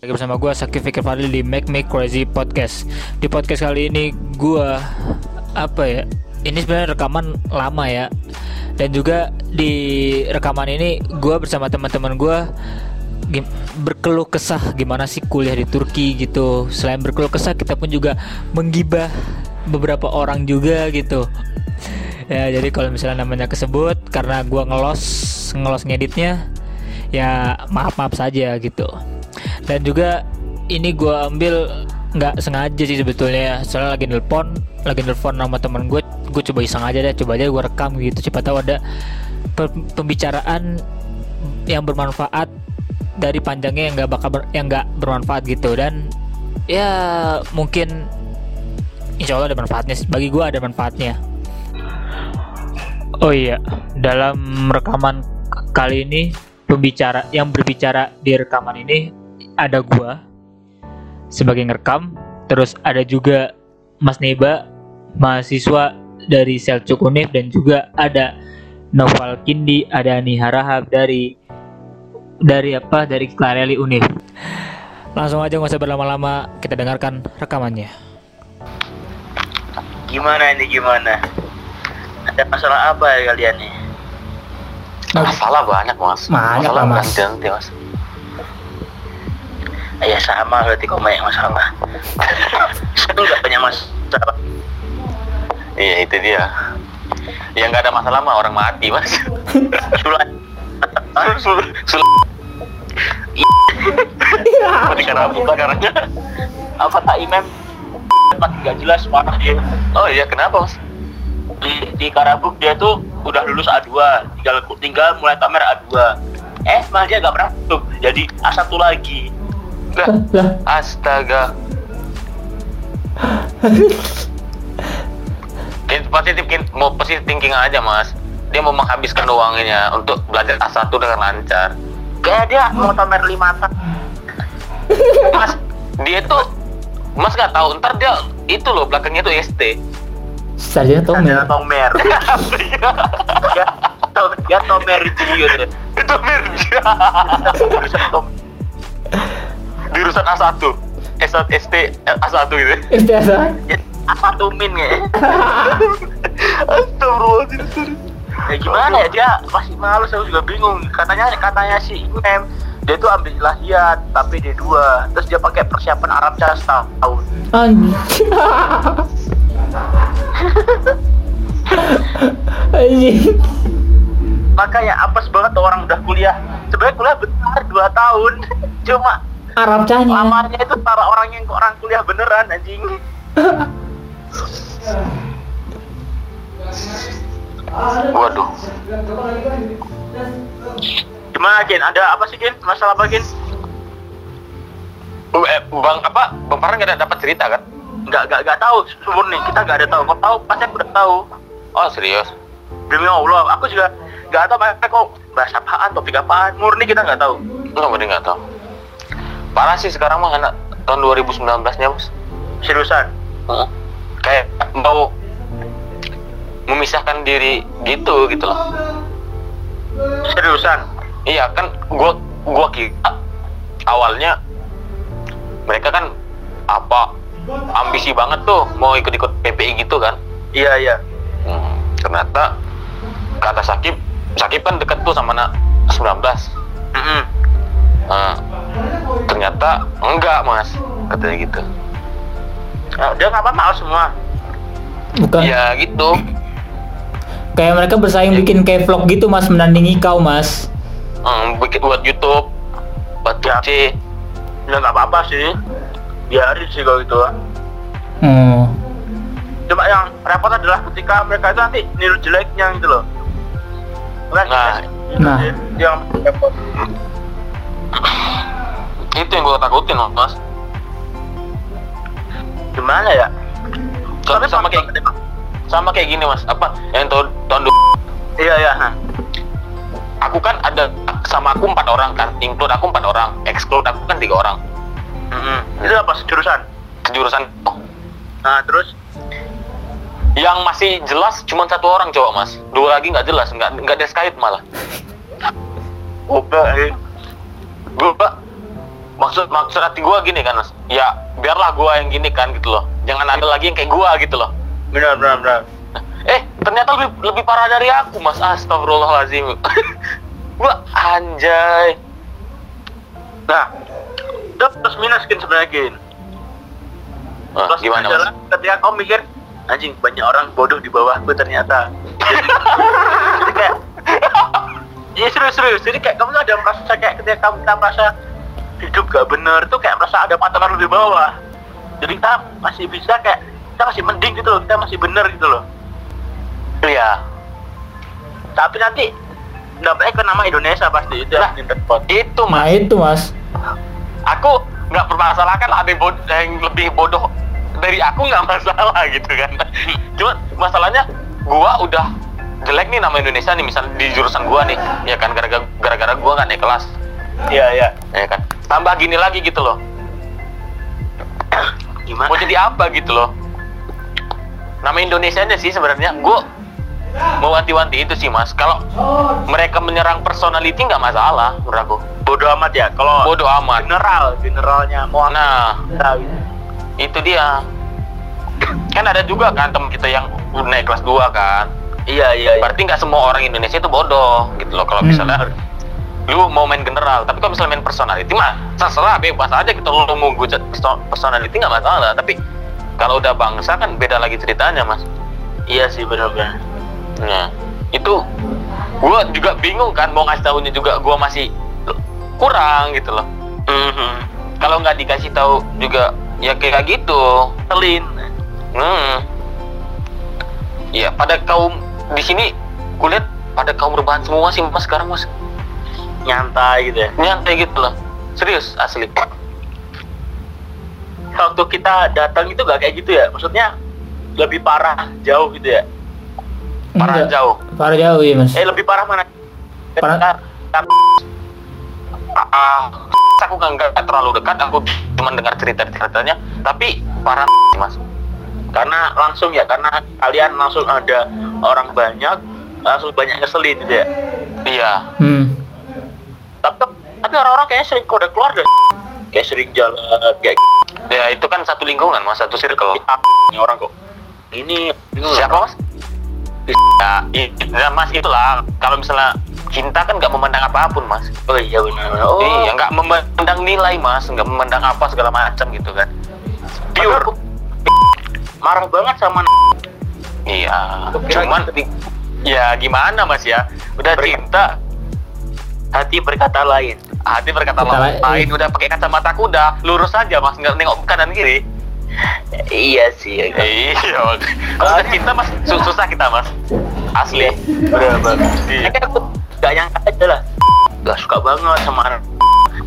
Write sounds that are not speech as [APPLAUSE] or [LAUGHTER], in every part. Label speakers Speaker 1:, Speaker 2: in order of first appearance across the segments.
Speaker 1: Lagi bersama gue Sakif Fikir Fadli di Make Me Crazy Podcast. Di podcast kali ini gue apa ya? Ini sebenarnya rekaman lama ya. Dan juga di rekaman ini gue bersama teman-teman gue berkeluh kesah gimana sih kuliah di Turki gitu. Selain berkeluh kesah kita pun juga menggibah beberapa orang juga gitu. Ya jadi kalau misalnya namanya kesebut karena gue ngelos ngelos ngeditnya ya maaf maaf saja gitu dan juga ini gue ambil nggak sengaja sih sebetulnya ya. Soalnya lagi nelpon lagi nelpon sama temen gue gue coba iseng aja deh coba aja gue rekam gitu. Siapa tahu ada pe- pembicaraan yang bermanfaat dari panjangnya yang nggak bakal ber- yang nggak bermanfaat gitu. Dan ya mungkin insya Allah ada manfaatnya bagi gue ada manfaatnya. Oh iya dalam rekaman kali ini pembicara yang berbicara di rekaman ini ada gua sebagai ngerekam terus ada juga Mas Neba mahasiswa dari Selcuk Unif dan juga ada Noval Kindi ada Niha Rahab dari dari apa dari Clarelli Unif langsung aja nggak usah berlama-lama kita dengarkan rekamannya
Speaker 2: Gimana ini gimana? Ada masalah apa ya kalian nih?
Speaker 3: Masalah banyak mas.
Speaker 1: Banyak
Speaker 3: masalah
Speaker 1: lah, Mas.
Speaker 3: ganti-ganti mas.
Speaker 2: Ya sama berarti kok banyak masalah. Saya nggak banyak masalah.
Speaker 3: Iya itu dia. Ya nggak ada masalah mah orang mati mas.
Speaker 2: Sulat.
Speaker 3: Sul sul. Mati karena bukan karena.
Speaker 2: Apa tak imam? Nggak jelas parah dia.
Speaker 3: Oh iya kenapa mas?
Speaker 2: Di, di Karabuk dia tuh udah lulus A2, tinggal tinggal mulai tamer A2. Eh, malah dia nggak pernah masuk. Jadi A1 lagi.
Speaker 3: Lah, astaga. [LAUGHS] Positif mau positif thinking aja mas. Dia mau menghabiskan uangnya untuk belajar A1 dengan lancar.
Speaker 2: Kayak dia mau tamer 5 tahun.
Speaker 3: Mas, dia tuh Mas nggak tahu ntar dia itu loh belakangnya tuh ST.
Speaker 1: Sarjana
Speaker 2: Ada tomer. dia, to- dia tomer junior.
Speaker 3: itu Mirja.
Speaker 2: Jurusan tomer.
Speaker 3: Jurusan A1. S1 ST A1 gitu.
Speaker 2: Ya, apa tuh min ya? [LAUGHS]
Speaker 3: Astagfirullahaladzim.
Speaker 2: ya gimana ya dia masih males aku juga bingung katanya katanya si Imam dia tuh ambil ilahiyat tapi D2 terus dia pakai persiapan Arab Jas tahun
Speaker 1: Anjing. [LAUGHS] Anjing.
Speaker 2: makanya apes banget orang udah kuliah sebenarnya kuliah bentar 2 tahun [LAUGHS] cuma
Speaker 1: Arab Cahnya.
Speaker 2: lamarnya itu para orang yang orang kuliah beneran anjing
Speaker 3: Waduh.
Speaker 2: gimana Gen ada apa sih Gen masalah apa Gen
Speaker 3: Eh, Bang apa? Bang Farhan nggak ada dapat cerita kan?
Speaker 2: nggak nggak nggak tahu sumur nih kita nggak ada tahu kau tahu pasti aku udah tahu
Speaker 3: Oh serius?
Speaker 2: demi Allah aku juga nggak tahu mereka kok bahas apaan topik apaan murni kita nggak tahu
Speaker 3: Nggak bener nggak tahu. Parah sih sekarang mah anak tahun 2019 nya bos.
Speaker 2: seriusan
Speaker 3: Kayak mau memisahkan diri gitu gitu loh.
Speaker 2: seriusan
Speaker 3: Iya kan gua gua kira awalnya mereka kan apa ambisi banget tuh mau ikut-ikut PPI gitu kan.
Speaker 2: iya iya
Speaker 3: Hmm, ternyata kata Sakib, Sakib kan deket tuh sama anak 19.
Speaker 2: Mm-mm.
Speaker 3: Nah, ternyata enggak mas, katanya gitu.
Speaker 2: Nah, dia ngapa mau semua
Speaker 1: Bukan.
Speaker 3: Ya gitu.
Speaker 1: Kayak mereka bersaing bikin kayak vlog gitu Mas menandingi kau Mas.
Speaker 3: Hmm, bikin buat YouTube, buat
Speaker 2: Ya.
Speaker 3: Twitch.
Speaker 2: ya nggak apa-apa sih biarin sih kalau gitu
Speaker 1: Hmm.
Speaker 2: cuma yang repot adalah ketika mereka itu nanti niru jeleknya gitu loh
Speaker 3: Nah.
Speaker 1: Nah.
Speaker 2: yang repot [CLEARS THROAT]
Speaker 3: Itu yang gue takutin mas.
Speaker 2: gimana ya
Speaker 3: Sama, sama kayak sama kayak gini mas. Apa yang tahun tahun
Speaker 2: iya iya
Speaker 3: aku kan ada sama aku empat orang kan, include aku empat orang, exclude aku kan tiga orang.
Speaker 2: Mm-mm. itu apa jurusan
Speaker 3: Jurusan
Speaker 2: nah terus
Speaker 3: yang masih jelas cuma satu orang coba mas, dua lagi nggak jelas, nggak nggak ada sekait malah.
Speaker 2: Oke, eh.
Speaker 3: gue maksud maksud hati gue gini kan mas. Ya biarlah gue yang gini kan gitu loh. Jangan ada lagi yang kayak gue gitu loh.
Speaker 2: Benar benar benar.
Speaker 3: Eh ternyata lebih lebih parah dari aku mas. Astagfirullahaladzim. [LAUGHS] Gua anjay.
Speaker 2: Nah itu plus minus kan sebenarnya Gin.
Speaker 3: Wah,
Speaker 2: plus
Speaker 3: gimana mas?
Speaker 2: adalah ketika kau mikir anjing banyak orang bodoh di bawahku ternyata. Jadi, [LAUGHS] jadi kayak [LAUGHS] Iya serius serius. Jadi kayak kamu tuh ada merasa kayak ketika kamu merasa hidup gak bener tuh kayak merasa ada patokan lebih bawah. Jadi kita masih bisa kayak kita masih mending gitu loh. Kita masih bener gitu loh.
Speaker 3: iya
Speaker 2: Tapi nanti dampaknya ke nama Indonesia pasti itu
Speaker 3: Nah.
Speaker 2: yang terpot.
Speaker 3: itu
Speaker 1: Nah
Speaker 3: mas
Speaker 1: itu mas.
Speaker 3: aku nggak permasalahkan ada yang, bod- yang lebih bodoh dari aku nggak [LAUGHS] masalah gitu kan cuma masalahnya gua udah jelek nih nama Indonesia nih misalnya di jurusan gua nih ya kan gara-gara gara-gara gua nggak naik kelas
Speaker 2: Iya iya.
Speaker 3: ya kan tambah gini lagi gitu loh
Speaker 2: Gimana?
Speaker 3: mau jadi apa gitu loh nama Indonesia nya sih sebenarnya gua mau wanti-wanti itu sih mas kalau mereka menyerang personality nggak masalah menurut aku
Speaker 2: Bodoh amat ya. Kalau
Speaker 3: bodoh amat
Speaker 2: general generalnya mau
Speaker 3: nah
Speaker 2: tahu.
Speaker 3: itu dia kan ada juga kan temen kita yang udah naik kelas 2 kan
Speaker 2: Iya iya. iya.
Speaker 3: berarti nggak semua orang Indonesia itu bodoh gitu loh kalau
Speaker 1: Hmm.
Speaker 3: Lu mau main general tapi kalau misalnya main personality mah terserah bebas aja gitu lu mau gujat perso- personality nggak masalah tapi kalau udah bangsa kan beda lagi ceritanya mas
Speaker 2: Iya sih benar-benar.
Speaker 3: nah itu gua juga bingung kan mau ngasih tahunya juga gua masih kurang gitu loh
Speaker 2: Mhm.
Speaker 3: kalau nggak dikasih tahu juga ya kayak gitu
Speaker 2: Selin.
Speaker 3: Hmm. Iya, pada kaum di sini kulihat pada kaum rebahan semua sih mas sekarang mas
Speaker 2: Nyantai gitu ya.
Speaker 3: nyantai gitu loh serius asli
Speaker 2: Waktu kita datang itu gak kayak gitu ya. Maksudnya lebih parah jauh gitu ya.
Speaker 3: parah
Speaker 1: Enggak.
Speaker 3: jauh
Speaker 1: Parah jauh ya mas.
Speaker 2: Eh lebih parah mana?
Speaker 1: Parah-
Speaker 3: ah, ah, aku nggak nggak terlalu dekat aku cuma dengar cerita ceritanya tapi parah mas
Speaker 2: karena langsung ya karena kalian langsung ada orang banyak langsung banyak ngeselin gitu ya
Speaker 3: iya
Speaker 1: Hmm.
Speaker 2: Tapi tapi orang-orang kayaknya sering kode keluar deh kayak sering jalan kayak
Speaker 3: ya itu kan satu lingkungan mas. Satu circle.
Speaker 2: Ini orang kok. Ini
Speaker 3: siapa mas? Ya, ya mas itulah. Kalau misalnya cinta kan nggak memandang apa pun mas.
Speaker 2: Oh iya benar. Oh.
Speaker 3: Iya, nggak memandang nilai mas, nggak memandang apa segala macam gitu kan.
Speaker 2: pure.
Speaker 3: Pure.
Speaker 2: marah banget sama
Speaker 3: Iya. Cuman,
Speaker 2: gitu.
Speaker 3: ya gimana mas ya? Udah
Speaker 2: Ber-
Speaker 3: cinta,
Speaker 2: hati berkata lain
Speaker 3: hati berkata
Speaker 1: Kata
Speaker 3: lain.
Speaker 1: lain.
Speaker 3: Udah pakai kacamata kuda, lurus aja mas, nggak nengok kanan kiri.
Speaker 2: iya sih ya kan?
Speaker 3: Iya. Mas. Kalau cinta mas, su- susah kita mas. Asli.
Speaker 2: bener banget
Speaker 3: Iya.
Speaker 2: Aku gak nyangka aja lah gak suka banget sama anak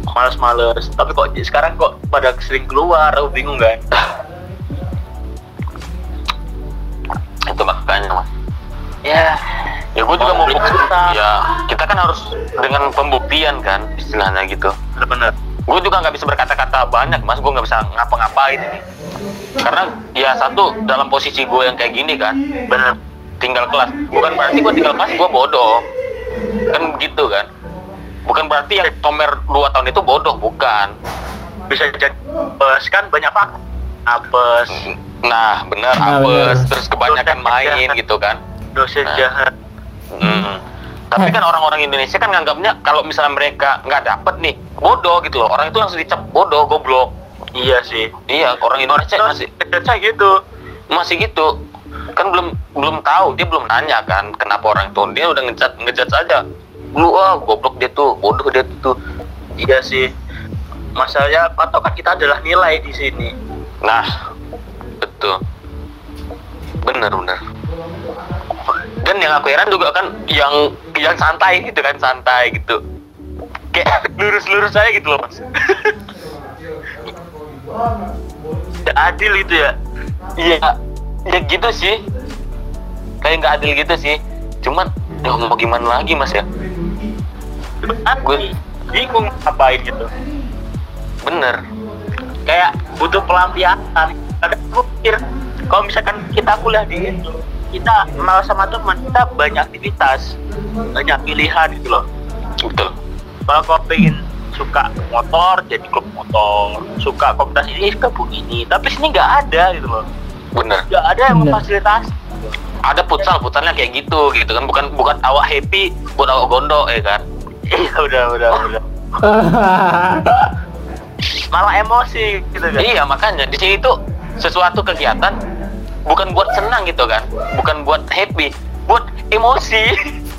Speaker 2: males-males tapi kok sekarang kok pada sering keluar aku bingung kan
Speaker 3: Itu makanya mas.
Speaker 2: ya
Speaker 3: Ya gue juga mau
Speaker 2: susah.
Speaker 3: Ya kita kan harus dengan pembuktian kan istilahnya gitu.
Speaker 2: bener-bener
Speaker 3: gue juga nggak bisa berkata-kata banyak mas. Gue nggak bisa ngapa-ngapain ini. Karena ya satu dalam posisi gue yang kayak gini kan
Speaker 2: bener
Speaker 3: tinggal kelas. Bukan berarti gue tinggal kelas gue bodoh. Kan gitu kan. Bukan berarti yang tomer 2 tahun itu bodoh bukan.
Speaker 2: Bisa jadi apes kan banyak faktor apes.
Speaker 3: Nah bener
Speaker 1: Nah,
Speaker 3: apes.
Speaker 1: Bener.
Speaker 3: terus kebanyakan main gitu kan.
Speaker 2: Dosen
Speaker 3: Nah.
Speaker 2: jahat
Speaker 3: Hmm. tapi kan orang-orang Indonesia kan nganggapnya kalau misalnya mereka nggak dapet nih bodoh gitu loh. Orang itu langsung dicap bodoh goblok.
Speaker 2: Iya sih.
Speaker 3: Iya orang Indonesia masih
Speaker 2: Indonesia gitu.
Speaker 3: Masih gitu. Kan belum belum tahu dia belum nanya kan kenapa orang itu. Dia udah ngejat ngejat saja lu ah goblok dia tuh bodoh dia tuh.
Speaker 2: Iya sih. Masalahnya patokan kita adalah nilai di sini.
Speaker 3: Nah betul. Bener bener dan yang aku heran juga kan yang yang santai gitu kan santai gitu. Kayak [LAUGHS] lurus lurus aja gitu loh mas. [LAUGHS]
Speaker 2: Tidak adil itu ya.
Speaker 3: Iya ya gitu sih. Kayak nggak adil gitu sih. Cuman ya mau gimana lagi mas ya?
Speaker 2: Aku bingung ngapain gitu.
Speaker 3: Bener.
Speaker 2: Kayak butuh pelampiasan. Kadang aku pikir kalau misalkan kita kuliah di kita kenal sama teman kita banyak aktivitas banyak pilihan gitu loh.
Speaker 3: Betul.
Speaker 2: Kalau kau pengen suka motor jadi klub motor. Suka komunitas ini gabung ini. Tapi sini nggak ada gitu loh.
Speaker 3: Bener
Speaker 2: nggak ada yang memfasilitasi.
Speaker 3: Ada futsal futsalnya kayak gitu gitu kan. Bukan bukan awak happy buat awak gondok ya kan?
Speaker 2: Iya udah udah udah. [LAUGHS] Malah emosi gitu kan.
Speaker 3: Iya makanya di sini tuh sesuatu kegiatan bukan buat senang gitu kan. Bukan buat happy. Buat emosi.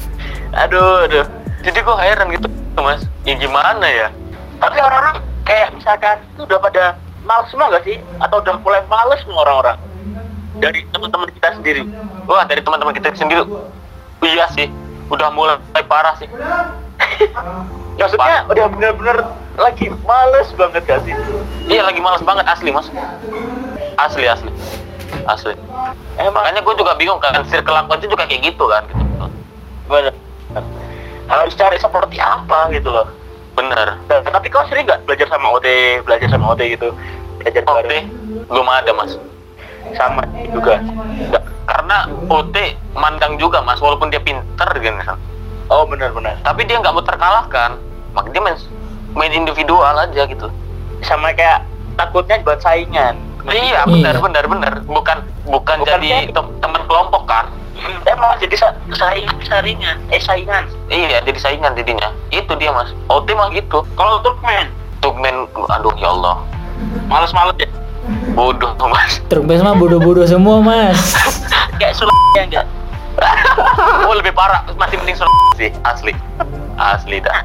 Speaker 3: [LAUGHS]
Speaker 2: Aduh aduh.
Speaker 3: Jadi gue heran gitu mas. Ya gimana ya?
Speaker 2: Tapi orang-orang kayak misalkan itu udah pada males semua gak sih? Atau udah mulai males semua orang-orang? Dari teman-teman kita sendiri.
Speaker 3: Wah dari teman-teman kita sendiri. Iya sih. Udah mulai parah sih. [LAUGHS]
Speaker 2: Maksudnya udah bener-bener lagi males banget gak sih?
Speaker 3: Iya lagi malas banget asli mas. Asli asli asli.
Speaker 2: Emang
Speaker 3: makanya gue juga bingung kan circle aku aja juga kayak gitu kan gitu.
Speaker 2: Bener. Harus cari seperti apa gitu loh.
Speaker 3: Bener.
Speaker 2: Dan- tapi kau sering nggak belajar sama OT belajar sama OT gitu? Belajar
Speaker 3: OT
Speaker 2: bareng?
Speaker 3: belum ada mas.
Speaker 2: Sama juga.
Speaker 3: Nggak, karena OT mandang juga mas walaupun dia pinter gitu. Kan
Speaker 2: oh benar-benar
Speaker 3: tapi dia nggak mau terkalahkan maka dia main main individual aja gitu.
Speaker 2: Sama kayak takutnya buat saingan
Speaker 3: iya benar
Speaker 1: Iya.
Speaker 3: benar benar bukan bukan,
Speaker 2: Bukan
Speaker 3: jadi teman kelompok kan
Speaker 2: emang jadi sa- saing saringan eh saingan.
Speaker 3: Iya jadi saingan jadinya. Itu dia mas. OT mah gitu.
Speaker 2: Kalau Turkmen?
Speaker 3: Tugmen aduh ya Allah.
Speaker 2: Males-males ya?
Speaker 3: Bodoh [LAUGHS] mas.
Speaker 1: Turkmen mah bodoh-bodoh semua mas. [LAUGHS]
Speaker 2: Kayak sulit ya enggak?
Speaker 3: Oh lebih parah. Masih mending Sul- sih asli. Asli dah.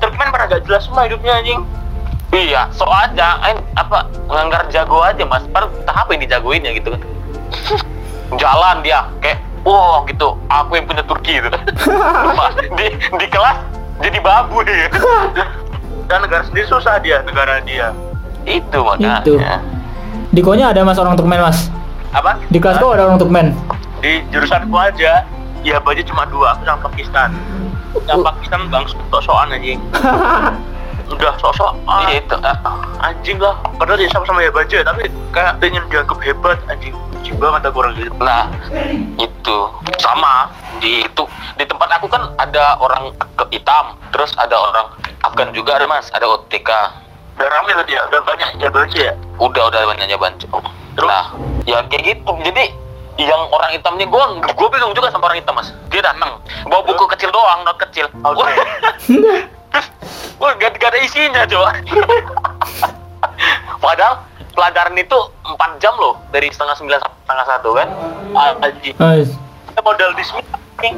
Speaker 2: Turkmen pada gak jelas semua hidupnya anjing
Speaker 3: iya so aja eh, apa nganggar jago aja mas. Par tahap yang dijagoin ya gitu kan. [LAUGHS] Jalan dia kayak wow gitu. Aku yang punya Turki gitu. Di di kelas jadi babu ya. [LAUGHS]
Speaker 2: Dan negara sendiri susah dia negara dia.
Speaker 3: Itu makanya.
Speaker 1: Itu. di konya ada mas orang Turkmen mas?
Speaker 2: Apa?
Speaker 1: Di kelas kau ada orang Turkmen?
Speaker 2: Di jurusanku aja. Ya baju cuma dua aku sama Pakistan. Yang Pakistan bang sok-sokan anjing [LAUGHS] udah sok-sok. Ah,
Speaker 3: iya itu ah,
Speaker 2: anjing lah. Padahal dia sama-sama ya baju tapi kayak pengen dianggap hebat anjing. Benci banget aku orang gitu.
Speaker 3: Nah itu sama di itu di tempat aku kan ada orang ke hitam terus ada orang Afgan juga ada mas. Ada OTK
Speaker 2: udah rame tuh dia udah banyak ya baju ya?
Speaker 3: Udah udah banyaknya bantu.
Speaker 2: Terus?
Speaker 3: nah ya kayak gitu. Jadi yang orang hitam ini gue gue bingung juga sama orang hitam mas. Dia datang bawa buku kecil doang not kecil.
Speaker 2: Oke. [LAUGHS]
Speaker 3: Wah gak, gak ada isinya coba. [LAUGHS] Padahal pelajaran itu 4 jam loh dari setengah sembilan sampai setengah satu kan?
Speaker 2: Anjing
Speaker 1: Mas,
Speaker 2: Kita modal anjing.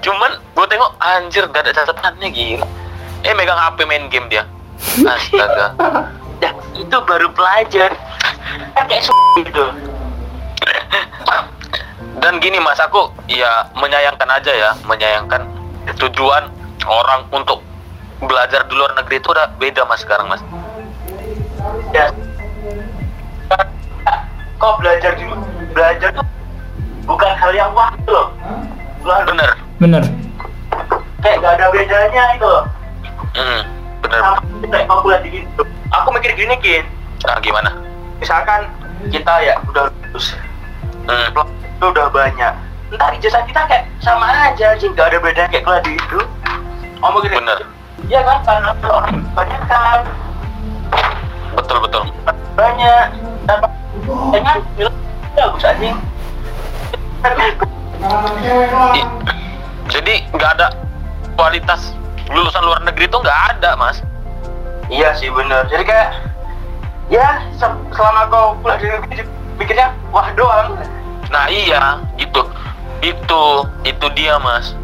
Speaker 3: cuman gue tengok anjir gak ada catatannya gila. Eh megang HP main game dia. Astaga. [LAUGHS]
Speaker 2: Ya itu baru pelajar. Kan kayak gitu.
Speaker 3: Dan gini mas aku ya menyayangkan aja ya menyayangkan tujuan orang untuk belajar di luar negeri itu udah beda mas sekarang mas.
Speaker 2: Ya. Kok belajar di belajar tuh bukan hal yang wah gitu loh. Lah,
Speaker 3: bener.
Speaker 1: Bener.
Speaker 2: Kayak gak ada bedanya itu loh.
Speaker 3: Hmm, bener.
Speaker 2: Sama kayak di gitu. Aku mikir gini kin.
Speaker 3: Nah gimana?
Speaker 2: Misalkan kita ya udah lulus.
Speaker 3: Hmm,
Speaker 2: itu udah banyak. Ntar ijazah kita kayak sama aja sih nggak ada bedanya kayak kuliah di itu ngomong gini
Speaker 3: bener
Speaker 2: ya kan karena orang banyak kan.
Speaker 3: Betul betul.
Speaker 2: Banyak. Tanpa dengan bagus anjing.
Speaker 3: Jadi nggak ada kualitas lulusan luar negeri itu nggak ada mas.
Speaker 2: Iya sih bener. Jadi kayak ya se- selama kau kuliah di negeri pikirnya wah doang.
Speaker 3: Nah iya gitu. Itu itu dia mas.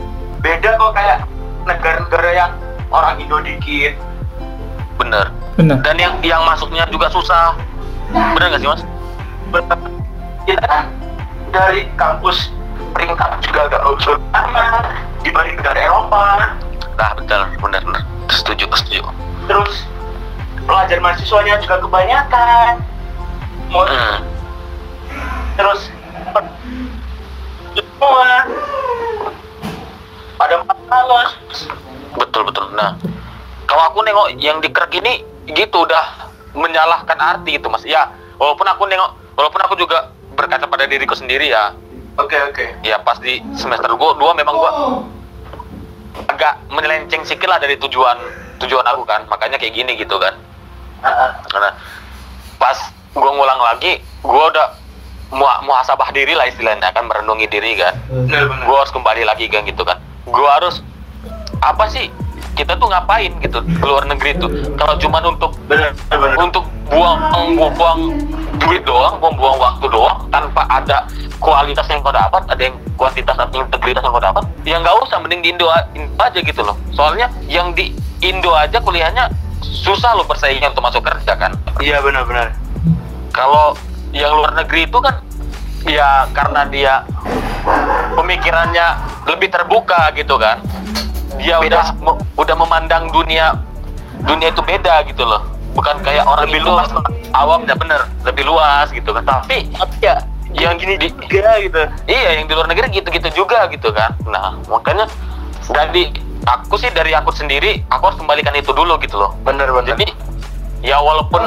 Speaker 2: Beda kok kayak negara-negara yang orang Indo dikit.
Speaker 3: Bener.
Speaker 1: Bener.
Speaker 3: Dan yang yang masuknya juga susah. Bener nggak sih mas?
Speaker 2: Kita kan? Dari kampus peringkat juga agak usul dibanding negara Eropa.
Speaker 3: Nah betul. Bener bener. Setuju setuju.
Speaker 2: Terus pelajar mahasiswanya juga kebanyakan. Mau
Speaker 3: hmm.
Speaker 2: terus semua pada malas
Speaker 3: betul betul nah kalau aku nengok yang di Krek ini gitu udah menyalahkan arti itu mas. Ya walaupun aku nengok walaupun aku juga berkaca pada diriku sendiri ya.
Speaker 2: Oke oke.
Speaker 3: Ya pas di semester gua dua memang gua agak menyelenceng sikit lah dari tujuan tujuan aku kan. Makanya kayak gini gitu kan. Karena pas gue ngulang lagi gue udah muha- muhasabah diri lah istilahnya kan merenungi diri kan. Gue harus kembali lagi kan gitu kan. Gue harus apa sih kita tuh ngapain gitu ke luar negeri tuh. Kalau cuman untuk untuk buang buang duit doang buang buang waktu doang tanpa ada kualitas yang kau dapat ada yang kuantitas atau integritas yang kau dapat ya nggak usah mending di Indo, Indo aja gitu loh. Soalnya yang di Indo aja kuliahnya susah loh persaingan untuk masuk kerja kan.
Speaker 2: Iya benar benar
Speaker 3: kalau yang luar negeri itu kan ya karena dia pemikirannya lebih terbuka gitu kan dia
Speaker 2: Beda.
Speaker 3: udah me- udah memandang dunia dunia itu beda gitu loh. Bukan kayak orang
Speaker 2: Lebih luas.
Speaker 3: awam ya bener. Lebih luas gitu kan. Tapi
Speaker 2: tapi ya
Speaker 3: yang
Speaker 2: gini
Speaker 3: di,
Speaker 2: juga gitu.
Speaker 3: Iya yang di luar negeri gitu-gitu juga gitu kan. Nah makanya dari aku sih dari aku sendiri aku harus kembalikan itu dulu gitu loh.
Speaker 2: Benar benar
Speaker 3: jadi ya walaupun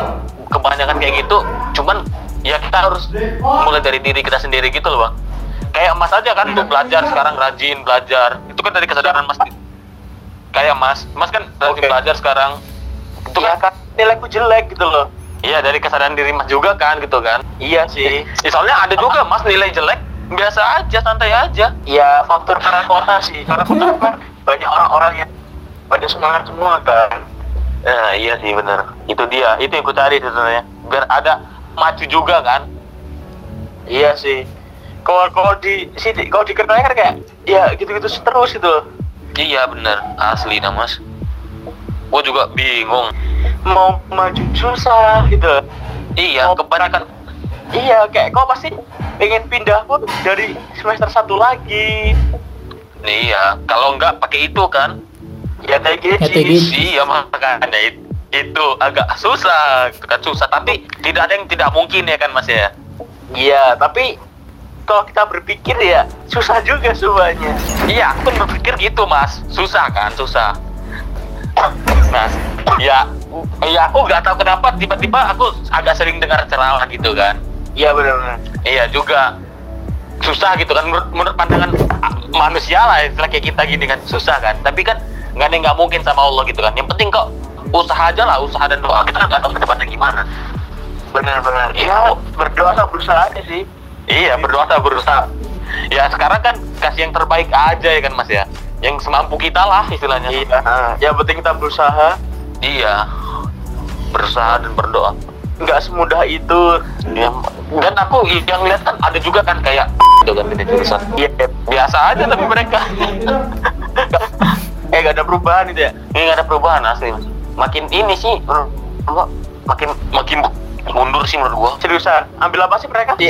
Speaker 3: kebanyakan kayak gitu cuman ya kita harus mulai dari diri kita sendiri gitu loh bang. Kayak mas aja kan tuh belajar sekarang rajin belajar. Itu kan dari kesadaran mas kayak mas. Mas kan
Speaker 2: Oke.
Speaker 3: belajar sekarang. Itu
Speaker 2: ya
Speaker 3: kan?
Speaker 2: Kan nilaiku jelek gitu loh.
Speaker 3: Iya dari kesadaran diri mas juga kan gitu kan?
Speaker 2: Iya sih.
Speaker 3: Ya, soalnya ada juga mas nilai jelek. Biasa aja santai aja.
Speaker 2: Ya faktor karena kota sih. Karena kota kan banyak orang-orang yang pada semangat semua kan.
Speaker 3: Nah, iya sih bener. Itu dia, itu yang ku cari sebenarnya. Biar ada maju juga kan.
Speaker 2: iya sih. Kalau kalau di sini kalau di kan kayak ya gitu-gitu terus gitu
Speaker 3: Iya bener, asli nah mas. Gue juga bingung.
Speaker 2: mau maju susah gitu
Speaker 3: Iya,
Speaker 2: Oh,
Speaker 3: kebanyakan.
Speaker 2: iya kayak kau pasti pengen pindah pun dari semester satu lagi
Speaker 3: Iya, kalau nggak pakai itu kan.
Speaker 2: ya kayak gini
Speaker 1: Kayak
Speaker 2: sih
Speaker 1: gini.
Speaker 3: Iya makanya it- itu agak susah, itu kan susah. Tapi tidak ada yang tidak mungkin ya kan mas ya.
Speaker 2: iya tapi kalau kita berpikir ya susah juga semuanya
Speaker 3: Iya, aku pun berpikir gitu mas. Susah kan, susah. Mas, ya, ya aku nggak tahu kenapa tiba-tiba aku agak sering dengar ceramah gitu kan.
Speaker 2: iya benar-benar
Speaker 3: Iya juga susah gitu kan menurut, menurut pandangan ah, manusia lah istilah kayak kita gini kan susah kan. Tapi kan nggak ada nggak mungkin sama Allah gitu kan. Yang penting kok usaha aja lah, usaha dan doa kita nggak tahu ke depannya gimana.
Speaker 2: benar-benar ya berdoa sama berusaha aja sih
Speaker 3: Iya berdoa tak berusaha. Ya sekarang kan kasih yang terbaik aja ya kan mas ya. Yang semampu kita lah istilahnya.
Speaker 2: iya yang penting kita berusaha
Speaker 3: Iya. Berusaha dan berdoa.
Speaker 2: nggak semudah itu
Speaker 3: Ya, dan aku yang lihat kan ada juga kan kayak itu kan ini jurusan.
Speaker 2: iya
Speaker 3: Biasa aja tapi mereka. [LAUGHS]
Speaker 2: eh gak ada perubahan itu ya
Speaker 3: Ini nggak ada perubahan asli mas. Makin ini sih makin makin mundur sih menurut gua.
Speaker 2: seriusan? Ambil apa sih mereka?
Speaker 3: Si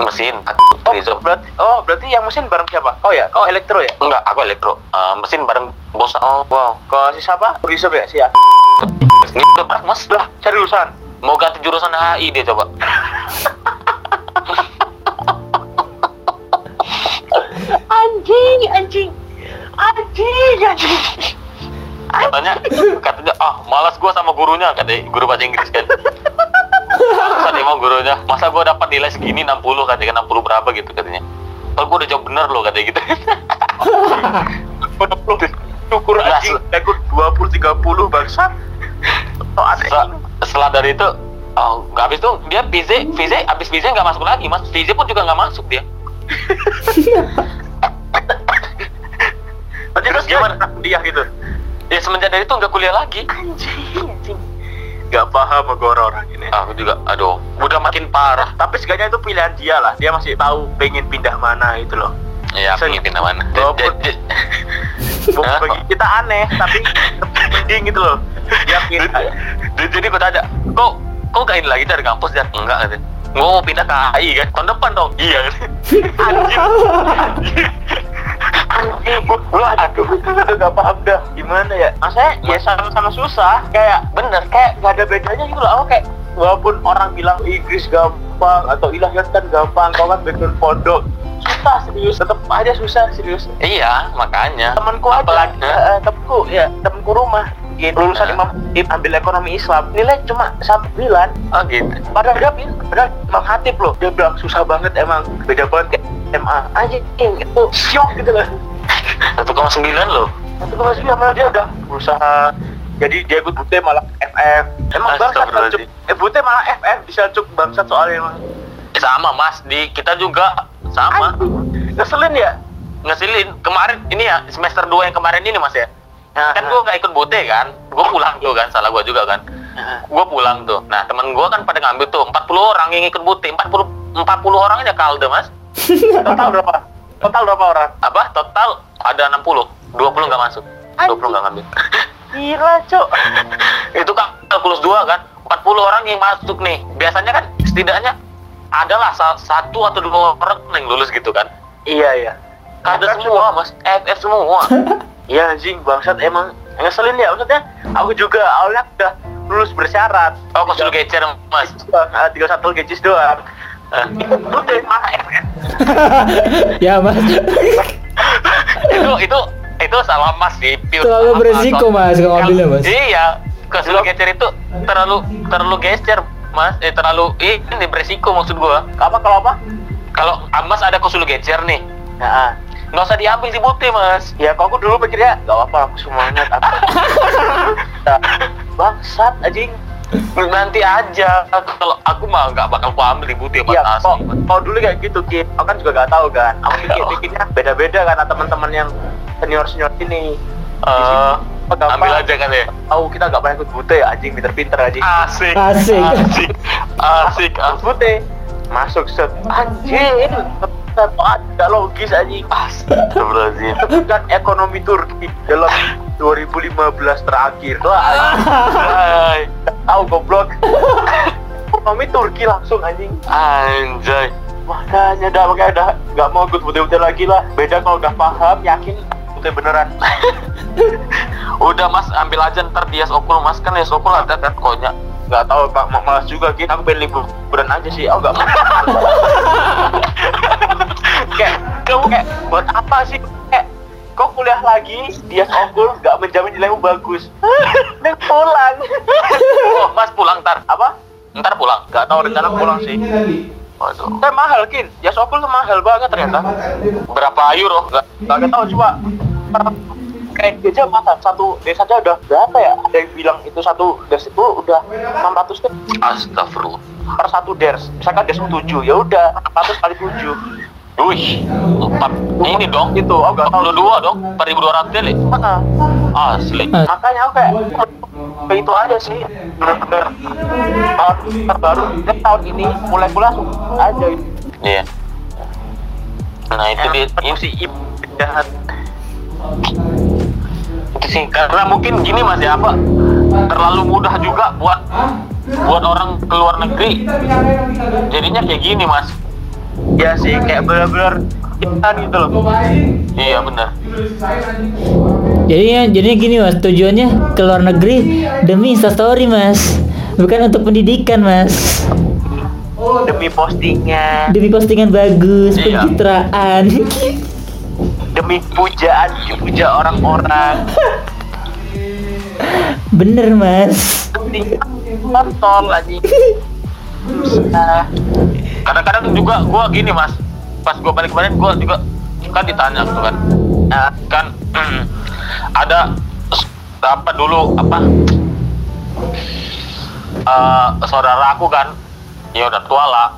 Speaker 3: mesin,
Speaker 2: oh
Speaker 3: Rizal.
Speaker 2: berarti oh berarti yang mesin bareng siapa? Oh ya? Kau elektro ya?
Speaker 3: Enggak, aku elektro. Eh, mesin bareng bos. Oh wow.
Speaker 2: kau si siapa? Rizab ya? Si ya
Speaker 3: Ini udah berat mas. Lah.
Speaker 2: seriusan?
Speaker 3: Mau ganti jurusan HI dia coba.
Speaker 2: anjing anjing. Anjing anjing.
Speaker 3: Katanya katanya ah malas gua sama gurunya katanya guru bahasa Inggris kan Dia mau gurunya masa gua dapat nilai segini 60 katanya 60 berapa gitu katanya. Kalau gua udah jawab bener loh katanya gitu. [LAUGHS]
Speaker 2: Syukur anjing aku 20 30 bangsat. Oh
Speaker 3: setelah, setelah dari itu oh, nggak habis tuh dia visa visa habis visa nggak masuk lagi mas. Visa pun juga nggak masuk dia.
Speaker 2: Berarti
Speaker 3: Terus
Speaker 2: gimana? dia gitu.
Speaker 3: Ya semenjak dari itu nggak kuliah lagi.
Speaker 2: Anjing anjing gak paham sama gue orang ini
Speaker 3: aku juga aduh udah makin parah.
Speaker 2: Tapi sekalinya itu pilihan dia lah. Dia masih tahu pengen pindah mana gitu loh.
Speaker 3: Ya
Speaker 2: Sen-
Speaker 3: pengen pindah mana.
Speaker 2: Walaupun- [LAUGHS] bagi kita aneh tapi mending gitu loh. Dia [LAUGHS] pindah.
Speaker 3: Jadi- jadi gue tanya, kok kok gak ini lagi dari kampus ya? Enggak. Gue mau pindah ke AI kan, tahun depan dong. Iya.
Speaker 2: anjing [LAUGHS] anjing gue aduh gue gak paham dah gimana ya? Maksudnya ya sama-sama susah. Kayak bener kayak gak ada bedanya gitu loh. Aku kayak walaupun orang bilang Inggris gampang atau ilahiyat kan gampang kau kan background pondok. Susah serius. Tetap aja susah serius.
Speaker 3: Iya, makanya.
Speaker 2: temanku aja
Speaker 3: Apalagi-
Speaker 2: eh, eh, temanku ya temanku rumah. Gitu, lulusan
Speaker 3: Hah?
Speaker 2: imam Im ambil ekonomi Islam. Nilai cuma sembilan
Speaker 3: Oh gitu.
Speaker 2: padahal dia padahal imam hatib loh dia bilang susah banget emang. Beda banget kayak MA anjing itu syok gitu loh
Speaker 3: 1,9 loh.
Speaker 2: satu koma sembilan malah dia udah berusaha jadi dia ikut bute malah FF emang bangsat eh bute malah FF di Selcuk bangsat soalnya emang
Speaker 3: sama mas. Di kita juga sama.
Speaker 2: Ngeselin ya?
Speaker 3: Ngesilin kemarin ini ya semester 2 yang kemarin ini mas ya? Kan gue nggak ikut bote kan? Gue pulang tuh kan? Salah gue juga kan? Gue pulang tuh. Nah temen gue kan pada ngambil tuh. 40 orang yang ikut bote 40 40 orang aja kalde mas. [LAUGHS]
Speaker 2: Total berapa? Total berapa orang?
Speaker 3: Apa? Total ada 60 20 nggak masuk. 20 nggak ngambil [LAUGHS]
Speaker 2: gila cok
Speaker 3: itu kan kalkulus 2 kan? 40 orang yang masuk nih. Biasanya kan setidaknya adalah sa- satu atau dua orang yang lulus gitu kan?
Speaker 2: Iya iya.
Speaker 3: Ada
Speaker 2: FF
Speaker 3: semua mas. FF semua. [LAUGHS]
Speaker 2: Iya anjing bangsat. Emang ngeselin ya maksudnya? Aku juga awalnya udah lulus bersyarat.
Speaker 3: Oh kok sudah gecer mas?
Speaker 2: Ah, tiga satu gages doang.
Speaker 3: Eh,
Speaker 2: lu dari mana FF [LAUGHS]
Speaker 1: ya mas. [LAUGHS]
Speaker 3: Itu itu itu salah mas sih pure
Speaker 1: Terlalu beresiko, Mas, kalau ngambilnya, Mas.
Speaker 3: iya ke sudah gecer itu terlalu terlalu geser mas. Eh terlalu ini beresiko maksud gua.
Speaker 2: Apa kalau apa?
Speaker 3: Kalau Mas ada kosul gecer nih.
Speaker 2: Nah
Speaker 3: nggak usah diambil di bote mas.
Speaker 2: Ya kok aku dulu mikirnya gak apa aku semangat aku Nah, bangsat anjing.
Speaker 3: Nanti aja. Kalau aku mah nggak bakal ku ambil di mas.
Speaker 2: Iya,
Speaker 3: asli
Speaker 2: kok kalau dulu kayak gitu Ki. Aku kan juga gak tahu kan. Aku pikir pikirnya beda-beda karena teman-teman yang senior senior ini.
Speaker 3: Eh,
Speaker 2: Apa gampang?
Speaker 3: ambil aja kan ya
Speaker 2: Tahu kita gak pernah ikut bute ya anjing pinter-pinter anjing.
Speaker 3: asik
Speaker 1: Asik.
Speaker 3: asik asik,
Speaker 2: Ikut bute masuk set anjing gak logis anjing.
Speaker 3: Astagfirullahaladzim.
Speaker 2: Kan ekonomi Turki dalam 2015 terakhir. Anjing.
Speaker 3: Anjay,
Speaker 2: tahu goblok. ekonomi Turki langsung anjing.
Speaker 3: anjay.
Speaker 2: Makanya dah makanya udah nggak mau ikut bute-bute lagi lah. Beda kalau udah paham, yakin beneran. [LAUGHS]
Speaker 3: Udah mas, ambil aja ntar di okul mas kan Yas okul ada kan koknya.
Speaker 2: Nggak tahu pak, ma- malas juga gitu. Aku pengen liburan aja sih. Oh nggak mau. [LAUGHS] kayak kamu kayak buat apa sih? Kayak kau kuliah lagi, dia okul nggak menjamin nilaimu bagus. [LAUGHS] Dan pulang.
Speaker 3: Oh, mas pulang ntar.
Speaker 2: apa?
Speaker 3: Ntar pulang.
Speaker 2: Nggak tahu rencana pulang sih.
Speaker 3: Waduh.
Speaker 2: Tapi mahal kin, ya okul tuh mahal banget ternyata.
Speaker 3: Berapa euro?
Speaker 2: Nggak nggak tahu coba. Kayak aja mahal satu des aja udah berapa ya? Ada yang bilang itu satu des itu udah 600 deh.
Speaker 3: Astagfirullah.
Speaker 2: per satu ders misalkan ders 7 ya udah 600 kali 7
Speaker 3: Wih, empat ini dong.
Speaker 2: itu oh gak tahu
Speaker 3: 42 dong, 4200 kali.
Speaker 2: Mana?
Speaker 3: Asli.
Speaker 2: makanya kayak kayak itu aja sih bener-bener tahun terbaru dan tahun ini mulai langsung aja
Speaker 3: Iya. Nah itu dia, ini
Speaker 2: si ibu jahat
Speaker 3: itu sih karena mungkin gini mas ya apa terlalu mudah juga buat buat orang ke luar negeri. Jadinya kayak gini mas.
Speaker 2: Ya sih kayak bener-bener kita gitu loh.
Speaker 3: Iya benar
Speaker 1: Jadinya, jadinya gini mas, tujuannya ke luar negeri demi instastory mas, bukan untuk pendidikan mas,
Speaker 2: demi postingan.
Speaker 1: Demi postingan bagus,
Speaker 3: Iya.
Speaker 1: pencitraan.
Speaker 2: Demi pujaan dipuja orang-orang. [LAUGHS]
Speaker 1: Bener mas.
Speaker 2: kontol lagi nah,
Speaker 3: kadang-kadang juga gua gini mas. Pas gua balik kemarin gua juga kan ditanya gitu kan.
Speaker 2: Nah,
Speaker 3: kan [CLEARS THROAT] ada apa dulu apa? Eh saudara aku kan ya udah tua lah.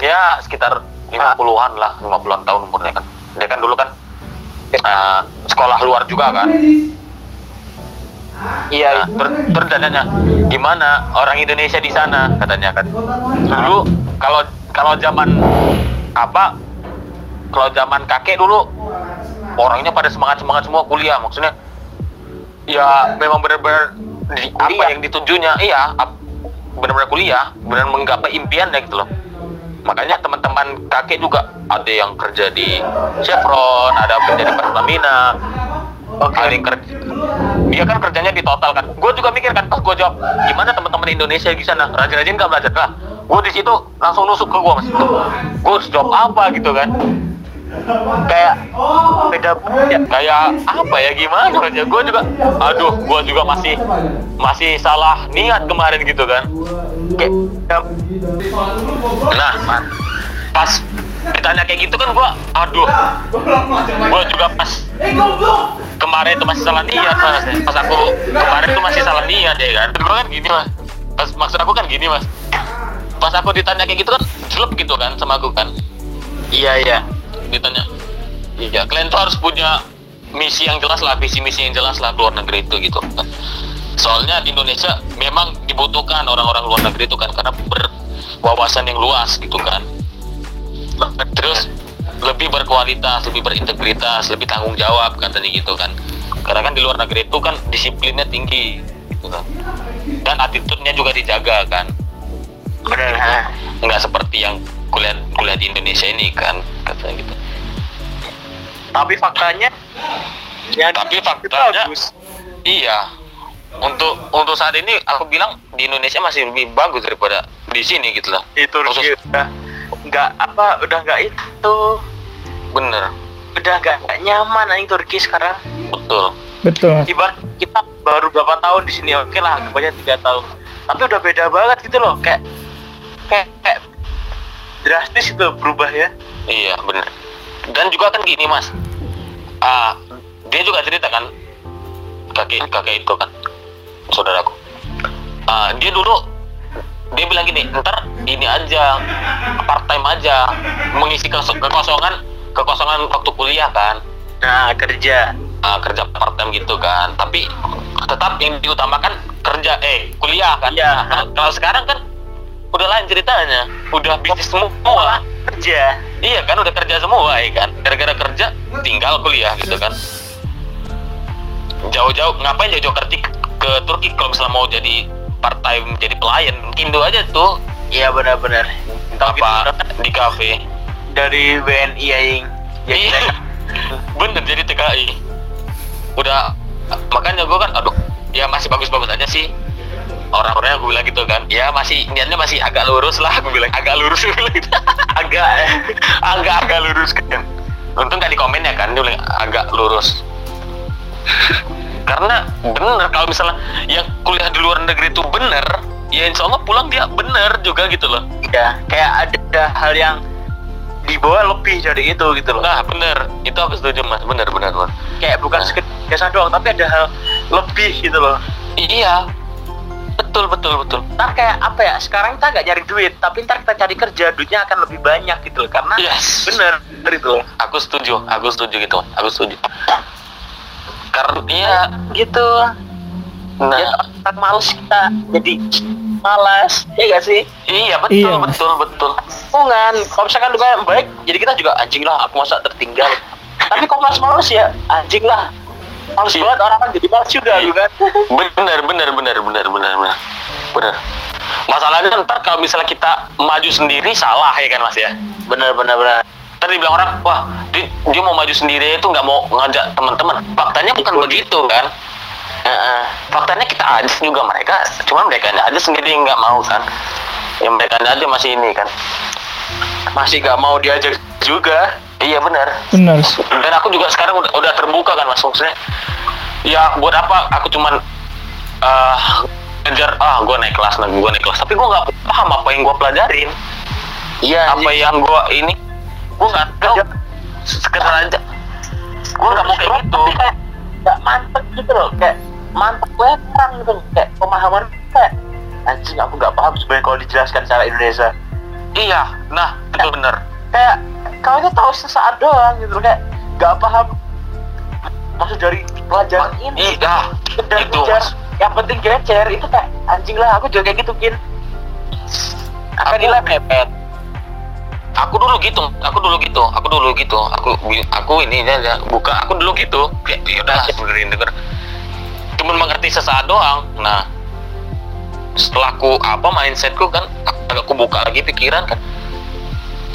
Speaker 3: Ya sekitar 50-an lah 50-an tahun umurnya kan dia kan dulu kan eh, sekolah luar juga kan?
Speaker 2: Iya
Speaker 3: Nah, ter gimana orang Indonesia di sana? Katanya kan. Dulu kalau kalau zaman apa? Kalau zaman kakek dulu orangnya pada semangat semangat semua kuliah maksudnya ya memang benar-benar apa yang ditujunya iya benar-benar kuliah benar menggapai impiannya gitu loh makanya teman-teman kakek juga ada yang kerja di Chevron ada yang kerja di Pertamina.
Speaker 2: Oke.
Speaker 3: ada yang kerja dia kan kerjanya di total kan. Gue juga mikir kan pas gue jawab gimana teman-teman Indonesia di sana? Rajin-rajin gak belajar? Lah gue di situ langsung nusuk ke gue mas. Gue harus jawab apa gitu kan
Speaker 2: kayak beda ya.
Speaker 3: Kayak apa ya gimana aja? Gue juga aduh gue juga masih masih salah niat kemarin gitu kan.
Speaker 2: Kayak
Speaker 3: nah pas ditanya kayak gitu kan gua aduh. Gua juga pas kemarin itu masih salah niat mas. Pas aku kemarin itu masih salah niat ya kan. Gua kan gini mas. Pas maksud aku kan gini mas. Pas aku ditanya kayak gitu kan jelek gitu kan sama aku kan.
Speaker 2: Iya iya
Speaker 3: ditanya iya kalian tuh harus punya misi yang jelas lah visi misi yang jelas lah keluar negeri itu gitu. Kan soalnya di Indonesia memang dibutuhkan orang-orang luar negeri itu kan karena berwawasan yang luas gitu kan. Terus lebih berkualitas lebih berintegritas lebih tanggung jawab katanya gitu kan. Karena kan di luar negeri itu kan disiplinnya tinggi gitu kan. Dan attitude-nya juga dijaga kan.
Speaker 2: Benar ha.
Speaker 3: nggak seperti yang kuliah kuliah di Indonesia ini kan katanya gitu
Speaker 2: tapi faktanya ya
Speaker 3: tapi
Speaker 2: itu
Speaker 3: faktanya
Speaker 2: bagus.
Speaker 3: iya. Untuk untuk saat ini aku bilang di Indonesia masih lebih bagus daripada di sini gitu lah
Speaker 2: di Turki
Speaker 3: Khusus-
Speaker 2: udah nggak apa udah nggak itu.
Speaker 3: Bener.
Speaker 2: Udah nggak nyaman anjing Turki sekarang.
Speaker 3: Betul.
Speaker 1: Betul.
Speaker 2: Ibarat kita baru berapa tahun di sini oke lah banyak tiga tahun. Tapi udah beda banget gitu loh kayak kayak, kayak drastis itu berubah ya.
Speaker 3: Iya bener dan juga kan gini mas. Ah dia juga cerita kan kakek kakek itu kan saudaraku. Ah dia dulu dia bilang gini ntar ini aja part time aja mengisi kos- kekosongan kekosongan waktu kuliah kan.
Speaker 2: Nah kerja.
Speaker 3: Uh, kerja part time gitu kan. Tapi tetap yang diutamakan kerja eh kuliah kan.
Speaker 2: Iya.
Speaker 3: Nah, kalau sekarang kan udah lain ceritanya. Udah bisnis semua.
Speaker 2: Kerja.
Speaker 3: Iya kan udah kerja semua ya kan. Gara-gara kerja tinggal kuliah gitu kan. Jauh-jauh ngapain jauh-jauh kerja ke Turki kalau misalnya mau jadi part time jadi pelayan? Indo aja tuh.
Speaker 2: Iya benar-benar.
Speaker 3: Apa di kafe.
Speaker 2: dari WNI aing ya
Speaker 3: Iya.
Speaker 2: kita- [LAUGHS]
Speaker 3: bener jadi TKI udah makanya gue kan aduh ya masih bagus-bagus aja sih orang-orangnya gue bilang gitu kan. Ya masih niatnya masih agak lurus lah gue bilang. Agak lurus [LAUGHS] gue bilang gitu. agak agak agak lurus kan. Untung gak di komen ya kan dia bilang agak lurus. Karena bener kalau misalnya yang kuliah di luar negeri itu bener ya insya Allah pulang dia bener juga gitu loh.
Speaker 2: Ya kayak ada hal yang dibawa lebih dari itu gitu loh.
Speaker 3: Nah bener. Itu aku setuju mas. Bener bener bener
Speaker 2: kayak bukan
Speaker 3: Nah.
Speaker 2: sekedar biasa doang tapi ada hal lebih gitu loh.
Speaker 3: Iya betul betul betul.
Speaker 2: Ntar kayak apa ya sekarang kita nggak nyari duit tapi ntar kita cari kerja duitnya akan lebih banyak gitu loh. Karena
Speaker 3: Yes.
Speaker 2: bener bener itu.
Speaker 3: Aku setuju aku setuju gitu. Aku setuju. Karena iya
Speaker 2: gitu. Ya
Speaker 3: nah
Speaker 2: kita males kita jadi malas ya gak sih?
Speaker 3: Iya betul
Speaker 1: Iya,
Speaker 3: betul betul.
Speaker 2: Hubungan kalau misalkan yang baik jadi kita juga anjing lah aku masa tertinggal. Tapi kalau males-males ya anjing lah. Males
Speaker 3: Iya.
Speaker 2: banget orang kan jadi males juga
Speaker 3: Iya.
Speaker 2: lu kan.
Speaker 3: Benar benar benar benar benar benar benar masalahnya ntar kalau misalnya kita maju sendiri salah ya kan mas ya?
Speaker 2: Bener bener bener.
Speaker 3: Tadi bilang orang wah dia, dia mau maju sendiri itu nggak mau ngajak teman-teman. Faktanya bukan begitu kan?
Speaker 2: Heeh.
Speaker 3: faktanya kita aja juga mereka cuman mereka aja sendiri nggak mau kan? Ya mereka aja masih ini kan?
Speaker 2: Masih gak mau diajak juga.
Speaker 3: Iya benar
Speaker 1: Benar.
Speaker 3: dan aku juga sekarang udah, udah terbuka kan mas? Maksudnya ya buat apa? Aku cuman eh ngejar ah gue naik kelas nah gue naik kelas. Tapi gue nggak paham apa yang gue pelajarin.
Speaker 2: Iya
Speaker 3: apa yang gue ini gue nggak tahu. sekedar aja. Gue nggak mau kayak gitu.
Speaker 2: Kayak gak mantep gitu loh. Kayak mantep gue kurang gitu kayak pemahaman kayak anjing aku gak paham sebenarnya kalau dijelaskan secara Indonesia.
Speaker 3: Iya nah itu bener.
Speaker 2: kayak kau itu tahu sesaat doang gitu loh. Kayak gak paham. Maksud dari pelajaran ini.
Speaker 3: iya itu
Speaker 2: yang penting gecer itu kayak anjing lah aku juga kayak gitu kin. Apa
Speaker 3: Aku-
Speaker 2: nilai? Mepet.
Speaker 3: Aku dulu gitu aku dulu gitu aku dulu gitu aku aku ini ya, ya, buka aku dulu gitu. Kayak ya udah dengerin denger. Cuman mengerti sesaat doang. Nah setelah aku apa mindsetku kan agak aku buka lagi pikiran kan.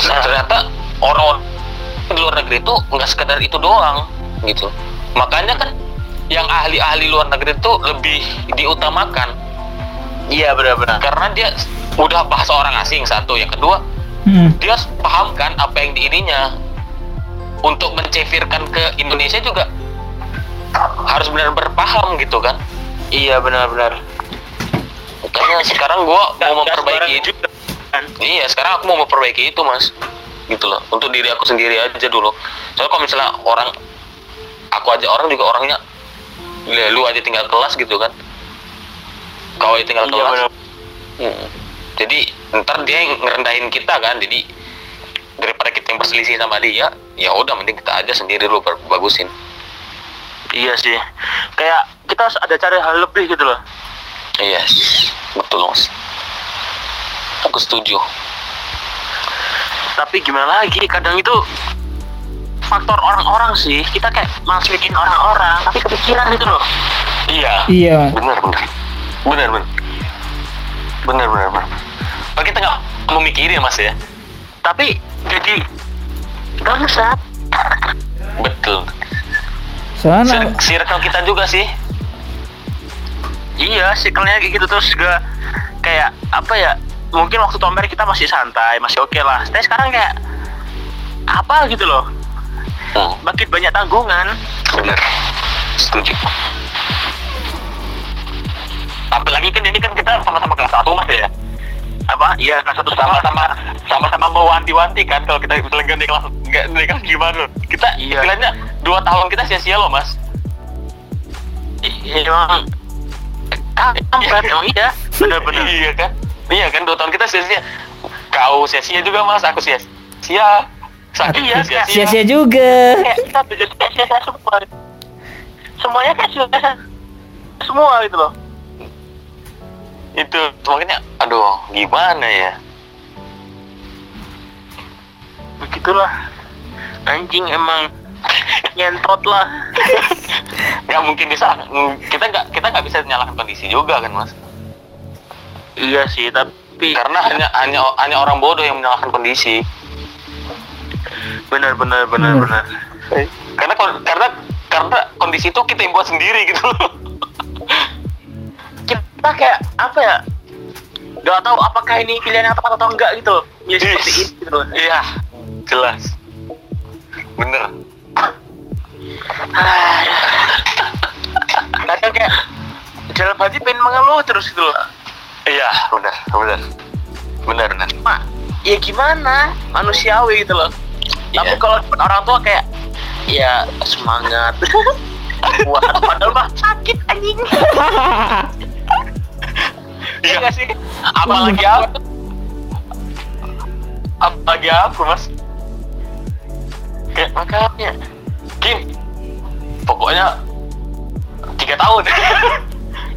Speaker 2: Nah.
Speaker 3: ternyata orang di luar negeri itu nggak sekedar itu doang gitu. Makanya kan yang ahli-ahli luar negeri itu lebih diutamakan.
Speaker 2: Iya benar-benar.
Speaker 3: Karena dia udah bahasa orang asing satu. Yang kedua
Speaker 1: Hmm.
Speaker 3: dia harus paham kan apa yang di ininya. Untuk mencefirkan ke Indonesia juga harus benar-benar paham gitu kan.
Speaker 2: Iya benar-benar.
Speaker 3: Makanya sekarang gua mau memperbaiki itu
Speaker 2: kan?
Speaker 3: Iya sekarang aku mau memperbaiki itu mas. Gitu loh. Untuk diri aku sendiri aja dulu. Soalnya kalau misalnya orang aku aja orang juga orangnya "Ya, lu aja tinggal kelas gitu kan kau aja tinggal
Speaker 2: Iya,
Speaker 3: kelas
Speaker 2: bener.
Speaker 3: Hmm. jadi ntar dia yang ngerendahin kita kan jadi daripada kita yang berselisih sama dia ya udah mending kita aja sendiri lu bagusin
Speaker 2: Iya sih. Kayak kita harus ada cari hal lebih gitu loh.
Speaker 3: iya betul mas aku setuju
Speaker 2: Tapi gimana lagi? Kadang itu faktor orang-orang sih. Kita kayak masukin orang-orang, tapi kepikiran gitu loh.
Speaker 3: iya
Speaker 1: Iya.
Speaker 3: benar benar benar benar benar benar benar Oh, kita nggak mau mikirin mas ya
Speaker 2: Tapi jadi bangsat.
Speaker 3: betul
Speaker 1: Soalnya
Speaker 3: Cir- circle kita juga sih
Speaker 2: Iya, circle-nya kayak gitu terus juga kayak apa ya? Mungkin waktu Tomer kita masih santai, masih oke lah. Tapi sekarang kayak apa gitu loh.
Speaker 3: Hmm,
Speaker 2: Makin banyak tanggungan.
Speaker 3: benar setuju. Apalagi kan ini kan kita sama-sama kelas satu mas ya?
Speaker 2: Apa? Iya, kelas satu
Speaker 3: sama-sama sama-sama mewanti-wanti kan kalau kita misalnya di kelas. Nggak di kelas gimana? Kita
Speaker 2: Iya.
Speaker 3: istilahnya dua tahun kita sia-sia loh mas.
Speaker 2: Iya, emang kampret emang iya. Bener-bener.
Speaker 3: iya kan? Iya kan dua tahun kita sia-sia. Kau sia-sia juga mas. Aku sia-sia
Speaker 2: Iya,
Speaker 3: sia-sia
Speaker 1: sia-sia juga.
Speaker 2: Kita jadi sia-sia semua. Semuanya kan sia-sia semua gitu loh.
Speaker 3: itu makanya aduh gimana ya
Speaker 2: Begitulah. Anjing emang nyentot lah. [LAUGHS]
Speaker 3: nggak mungkin bisa kita nggak kita nggak bisa menyalahkan kondisi juga kan mas
Speaker 2: Iya sih, tapi
Speaker 3: karena hanya hanya hanya orang bodoh yang menyalahkan kondisi
Speaker 2: benar benar benar
Speaker 1: Hmm.
Speaker 2: benar.
Speaker 3: karena kon- karena karena kondisi itu kita yang buat sendiri gitu
Speaker 2: Kita kayak apa ya? Gak tahu apakah ini pilihan yang tepat atau enggak gitu. Ya seperti
Speaker 3: Yes.
Speaker 2: ini gitu loh.
Speaker 3: iya jelas bener
Speaker 2: Kadang kayak dalam hati pengen mengeluh terus gitu loh.
Speaker 3: iya bener bener bener bener
Speaker 2: Mak, ya gimana? Manusiawi gitu loh. Tapi
Speaker 3: Iya.
Speaker 2: kalau orang tua kayak ya semangat. [LAUGHS] Kuat padahal mah sakit anjing. Iya nggak sih?
Speaker 3: apalagi aku apalagi aku mas kayak
Speaker 2: Makanya
Speaker 3: Kim pokoknya tiga tahun [LAUGHS]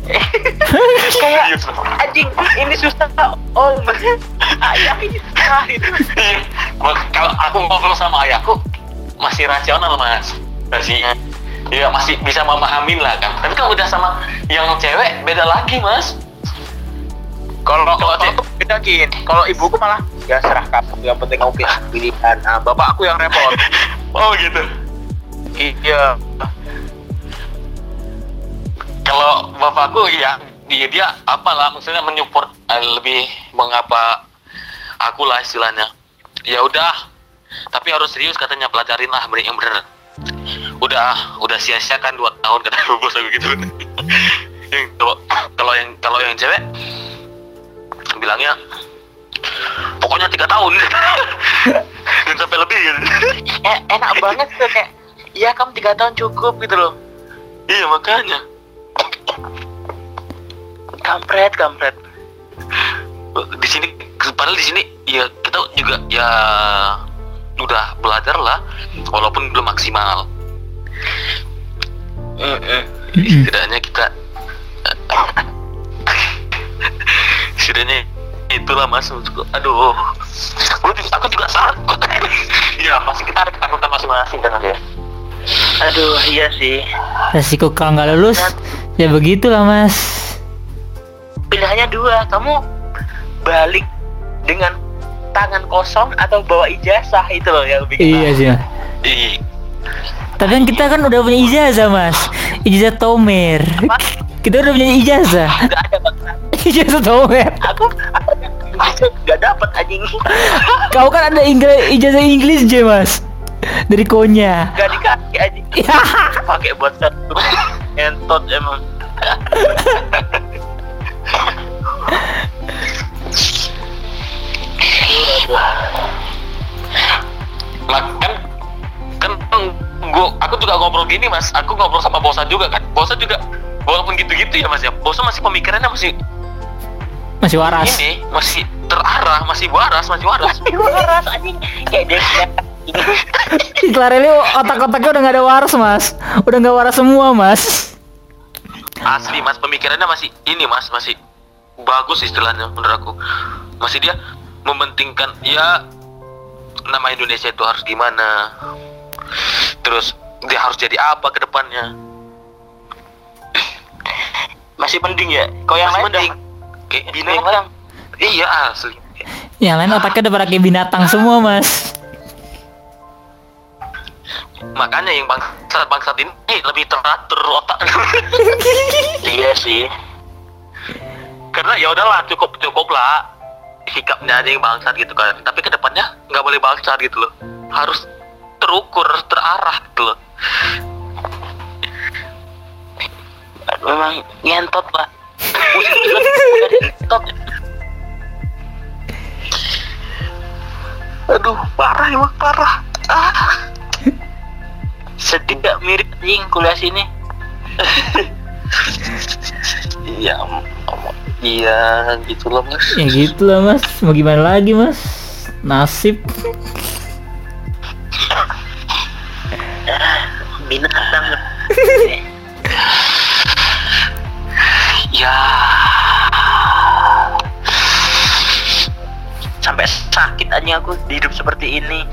Speaker 3: [LAUGHS]
Speaker 2: kayak
Speaker 3: loh.
Speaker 2: anjing ini susah. Om ayah ini susah. Itu [LAUGHS]
Speaker 3: Iya. Mak- kalau aku ngobrol sama ayahku masih rasional mas. Masih ya masih bisa memahamin lah kan. Tapi kalau udah sama yang cewek beda lagi mas.
Speaker 2: Kalau
Speaker 3: Kalau cek-
Speaker 2: tuh bedakin kalau ibuku malah ya serah kamu yang penting kamu pilih pilihan. Nah bapakku yang repot. [LAUGHS]
Speaker 3: Oh gitu.
Speaker 2: Iya
Speaker 3: kalau bapakku ya dia dia apalah maksudnya menyupport eh, lebih mengapa aku lah istilahnya. Ya udah tapi harus serius katanya pelajarin lah bener- yang bener. Udah udah sia-sia kan dua tahun kata [LAUGHS] bos aku gitu. [LAUGHS] Yang kalau kalau yang kalau yang cewek bilangnya pokoknya tiga tahun. [LAUGHS] Dan sampai lebih gitu.
Speaker 2: Eh, enak banget tuh kayak iya kamu tiga tahun cukup gitu loh.
Speaker 3: Iya makanya
Speaker 2: kampret kampret.
Speaker 3: Di sini padahal di sini ya kita juga ya udah belajar lah walaupun belum maksimal. Setidaknya kita setidaknya itulah mas maksudku. aduh. Aku juga, aku juga takut. Ya pasti kita ada ketakutan masing-masing kan ya?
Speaker 2: Aduh iya sih.
Speaker 1: Resiko kalau nggak lulus ya begitulah mas.
Speaker 2: pilihannya dua kamu balik dengan tangan kosong atau bawa ijazah itu loh yang bikin
Speaker 1: Iya sih. Mas. Tapi kan kita kan udah punya ijazah mas. Ijazah Tomer. Kita udah punya ijazah.
Speaker 2: nggak ada bang [LAUGHS]
Speaker 1: Ijazah Tomer.
Speaker 2: aku aku nggak [LAUGHS] dapat anjing [LAUGHS]
Speaker 1: Kau kan ada Inggris, ijazah Inggris je mas. Dari Konya.
Speaker 2: nggak dikasih anjing pakai buat satu entot emang.
Speaker 3: Gua aku juga ngobrol gini mas. Aku ngobrol sama bosan juga kan? Bosan juga walaupun gitu-gitu ya mas ya. Bosan masih pemikirannya masih
Speaker 1: Masih waras.
Speaker 3: ini masih terarah masih waras masih waras.
Speaker 2: Waras anjing. Kayak dia
Speaker 1: Si Clarelli otak-otaknya udah gak ada waras mas. Udah gak waras semua mas
Speaker 3: asli mas. Pemikirannya masih ini mas. Masih bagus istilahnya menurut aku. Masih dia mementingkan ya nama Indonesia itu harus gimana? Terus dia harus jadi apa ke depannya?
Speaker 2: Masih mending ya? Kau yang
Speaker 3: Masih
Speaker 2: lain
Speaker 3: mending. kayak
Speaker 2: binatang.
Speaker 3: Iya asli.
Speaker 1: Yang lain otaknya udah pada kayak binatang semua mas
Speaker 3: makanya yang bangsa bangsat ini lebih teratur otak. [LAUGHS]
Speaker 2: Iya sih.
Speaker 3: Karena ya udahlah cukup cukup lah sikapnya aja yang bangsat gitu kan. Tapi ke depannya nggak boleh bangsat gitu loh. Harus terukur terarah gitu loh.
Speaker 2: Memang ngentot lah [LAUGHS] ngentot aduh parah emang parah. Ah. Sedih gak mirip anjing kuliah sini. [LAUGHS]
Speaker 3: Iya iya gitu loh mas.
Speaker 1: Ya gitu lah mas. Mau gimana lagi mas? Nasib.
Speaker 2: Binatang.
Speaker 3: Ya.
Speaker 2: Sampai sakit aja aku hidup seperti ini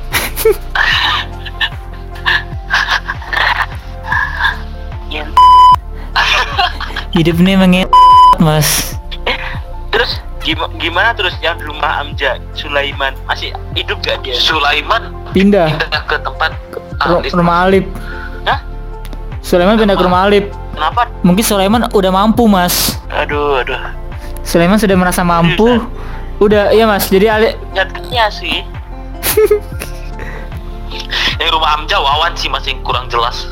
Speaker 1: Hidup ini emang nge- mas.
Speaker 2: Terus gimana, gimana terus yang di rumah Amja Sulaiman? Masih hidup gak dia?
Speaker 3: Sulaiman?
Speaker 1: Pindah.
Speaker 3: Pindah ke tempat Alif.
Speaker 1: Rumah Alip
Speaker 2: Hah?
Speaker 1: Sulaiman pindah ke rumah Alip
Speaker 2: kenapa?
Speaker 1: Mungkin Sulaiman udah mampu mas.
Speaker 2: Aduh aduh.
Speaker 1: Sulaiman sudah merasa mampu. Udah iya mas. Jadi Alip
Speaker 2: nyatanya sih. [LAUGHS]
Speaker 3: Yang rumah Amja Wawan sih masih kurang jelas.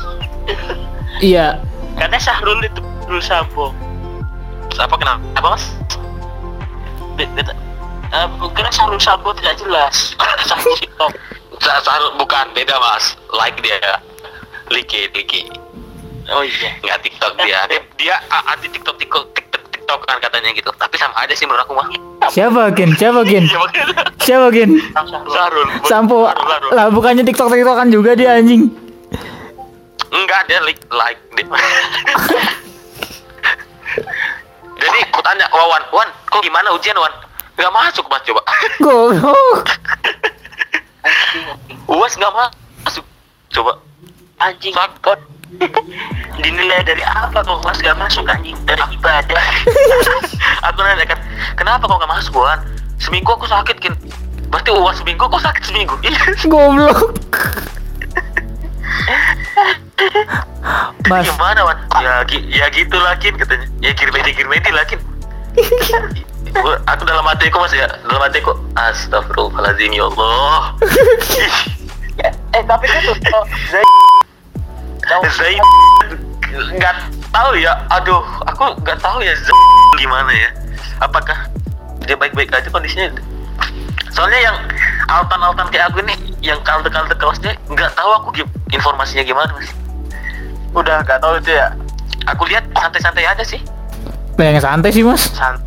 Speaker 1: Iya.
Speaker 2: Katanya Syahrul itu Syahrul Sambo
Speaker 3: apa kenapa apa mas
Speaker 2: eh, karena Syahrul Sambo tidak jelas. [LAUGHS] Syahrul TikTok.
Speaker 3: Sa- sa- bukan beda mas. Like dia. Liki Liki
Speaker 2: oh iya.
Speaker 3: Nggak TikTok dia. Dia, dia a- anti TikTok TikTok TikTok TikTok kan katanya gitu. Tapi sama aja sih menurut aku mah
Speaker 1: Siapa Gen? Siapa Gen?
Speaker 3: Iya.
Speaker 1: Siapa Gen?
Speaker 3: Sarul.
Speaker 1: Sampo.
Speaker 3: Sarul, Sarul.
Speaker 1: Lah bukannya TikTok TikTokan juga dia anjing?
Speaker 3: Enggak dia like like dia. [LAUGHS] jadi aku tanya ke Wawan Wan kok gimana ujian Wan? Nggak masuk mas coba. [LAUGHS]
Speaker 1: Goblok. [LAUGHS]
Speaker 3: Uas nggak masuk. Coba.
Speaker 2: Anjing.
Speaker 3: Sak-
Speaker 2: kok [LAUGHS] dinilai dari apa kok mas gak masuk anjing? Dari ibadah.
Speaker 3: Aku nanya kan kenapa kok nggak masuk Wan? Seminggu aku sakit kan berarti uas seminggu kok sakit seminggu.
Speaker 1: Goblok Mas.
Speaker 3: Gimana Wan ya gi- ya gitu lah Kin katanya. Ya girmedi girmedi lah Kin. [LAUGHS] Gua- aku dalam hatiku mas ya dalam hatiku astagfirullahaladzim ya Allah.
Speaker 2: Ya, [LAUGHS] eh tapi itu tuh oh, Zai
Speaker 3: Zaid nggak tahu ya. Aduh aku nggak tahu ya Zaid gimana ya. Apakah dia baik-baik aja kondisinya? Soalnya yang altan-altan kayak aku ini yang kalte-kalte kelasnya nggak tahu aku informasinya gimana mas
Speaker 2: udah gak tahu itu ya.
Speaker 3: Aku lihat santai-santai aja sih.
Speaker 1: Banyak yang santai sih mas.
Speaker 2: Sant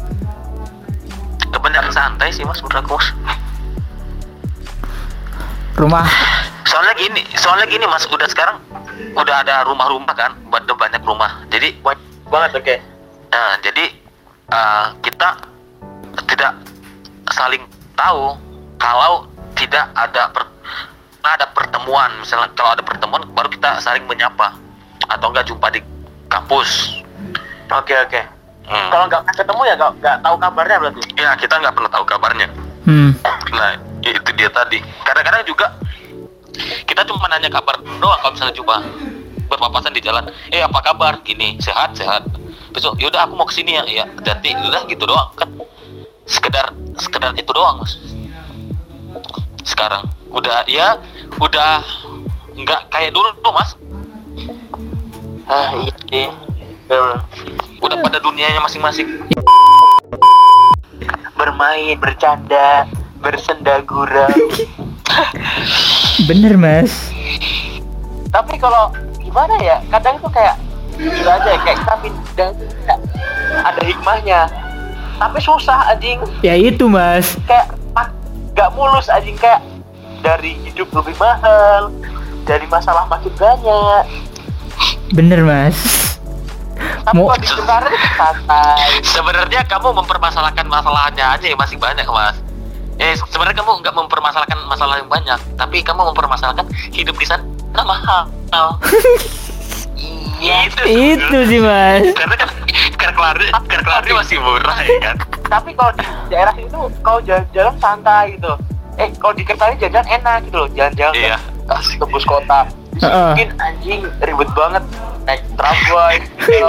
Speaker 3: kebanyakan santai sih mas menurut aku mas.
Speaker 1: Rumah.
Speaker 3: Soalnya gini soalnya gini mas. Udah sekarang udah ada rumah-rumah kan ada banyak rumah. Jadi
Speaker 2: banget oke.
Speaker 3: Nah, jadi uh, kita tidak saling tahu kalau tidak ada per, ada pertemuan. Misalnya kalau ada pertemuan baru kita saling menyapa atau enggak jumpa di kampus.
Speaker 2: oke oke
Speaker 3: Hmm.
Speaker 2: kalau nggak ketemu ya nggak nggak tahu kabarnya berarti
Speaker 3: ya kita nggak pernah tahu kabarnya.
Speaker 1: Hmm
Speaker 3: Nah, itu dia tadi. Kadang-kadang juga kita cuma nanya kabar doang kalau misalnya jumpa berpapasan di jalan. Eh apa kabar? Gini, sehat, sehat. Besok, yaudah aku mau ke sini ya. Ya, hati udah gitu doang kan. Sekedar sekedar itu doang, Mas. Sekarang udah ya udah nggak kayak dulu tuh, Mas.
Speaker 2: Ah iya sih.
Speaker 3: Udah pada dunianya masing-masing.
Speaker 2: bermain bercanda bersenda gurau. [LAUGHS]
Speaker 1: Bener mas.
Speaker 2: Tapi kalau gimana ya kadang tuh kayak gila aja ya, kayak kita pindah ada hikmahnya. Tapi susah anjing.
Speaker 1: Ya itu mas.
Speaker 2: Kayak nggak mulus anjing kayak dari hidup lebih mahal dari masalah makin banyak
Speaker 1: bener mas.
Speaker 2: Tapi
Speaker 1: Mau-
Speaker 3: sebenarnya kamu mempermasalahkan masalahnya aja yang masih banyak mas. Eh sebenarnya kamu nggak mempermasalahkan masalah yang banyak tapi kamu mempermasalahkan hidup di sana mahal.
Speaker 2: Iya.
Speaker 1: Itu sih mas.
Speaker 3: Karena kan kelari masih murah ya kan?
Speaker 2: Tapi kalau di daerah itu kalau jalan-jalan santai gitu. Eh kalau di Kertani jalan enak gitu loh jalan-jalan
Speaker 3: Iya.
Speaker 2: ke tembus kota. Mungkin anjing ribet banget naik tramway
Speaker 3: iya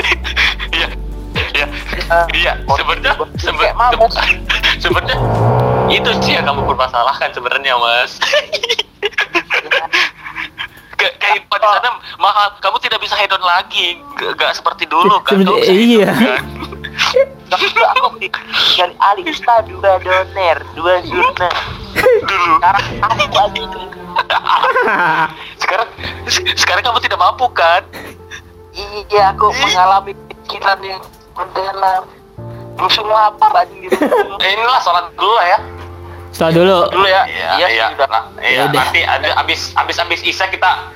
Speaker 3: iya
Speaker 2: Eh,
Speaker 3: iya sebenarnya sebenarnya sebenarnya itu sih yang kamu permasalahkan sebenarnya mas Ke- kayak di sana mahal kamu tidak bisa hedon lagi gak seperti dulu kan Kamu
Speaker 1: iya.
Speaker 3: kan?
Speaker 2: Tapi aku dari Alista dua doner dua zurna
Speaker 3: dulu
Speaker 2: sekarang aku anjing
Speaker 3: sekarang sekarang kamu tidak mampu kan?
Speaker 2: Iya aku mengalami pikiran yang mendalam. Langsung lapar anjing gitu
Speaker 3: Eh, inilah sholat dulu lah ya.
Speaker 1: Setelah dulu.
Speaker 2: Dulu ya.
Speaker 3: Iya
Speaker 2: iya
Speaker 3: iya.
Speaker 2: sudah.
Speaker 3: Nah, iya
Speaker 1: Yaudah.
Speaker 3: nanti ada abis abis abis isya kita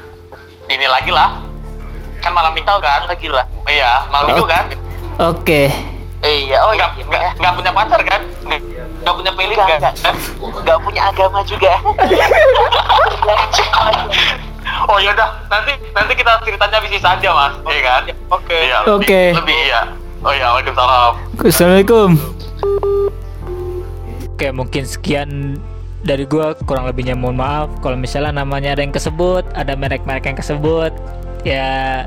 Speaker 3: ini lagi lah. Kan malam minggu kan?
Speaker 2: Lagi lah.
Speaker 3: Iya malam minggu kan?
Speaker 1: Oke.
Speaker 2: Eh iya oh
Speaker 3: nggak
Speaker 2: iya
Speaker 3: nggak nggak punya pacar kan nggak nggak punya pilih
Speaker 2: Nggak,
Speaker 3: kan?
Speaker 2: nggak. nggak punya agama juga. [LAUGHS]
Speaker 3: Oh yaudah nanti nanti kita ceritanya bisnis aja mas. Iya kan?
Speaker 2: oke.
Speaker 3: Iya lebih,
Speaker 1: Oke.
Speaker 3: lebih iya. Oh iya waalaikumsalam.
Speaker 1: Assalamualaikum. Oke mungkin sekian dari gua. Kurang lebihnya mohon maaf. Kalau misalnya namanya ada yang kesebut ada merek-merek yang kesebut ya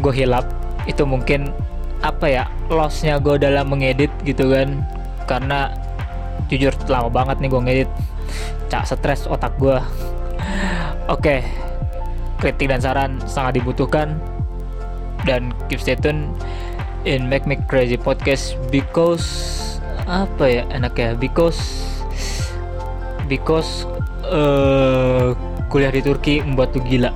Speaker 1: gue hilap. Itu mungkin apa ya lossnya gue dalam mengedit gitu kan. Karena jujur lama banget nih gue ngedit. Cak stres otak gue oke kritik dan saran sangat dibutuhkan. Dan keep stay tune in Make Me Crazy Podcast because apa ya enak ya because because eh kuliah di Turki membuat tuh gila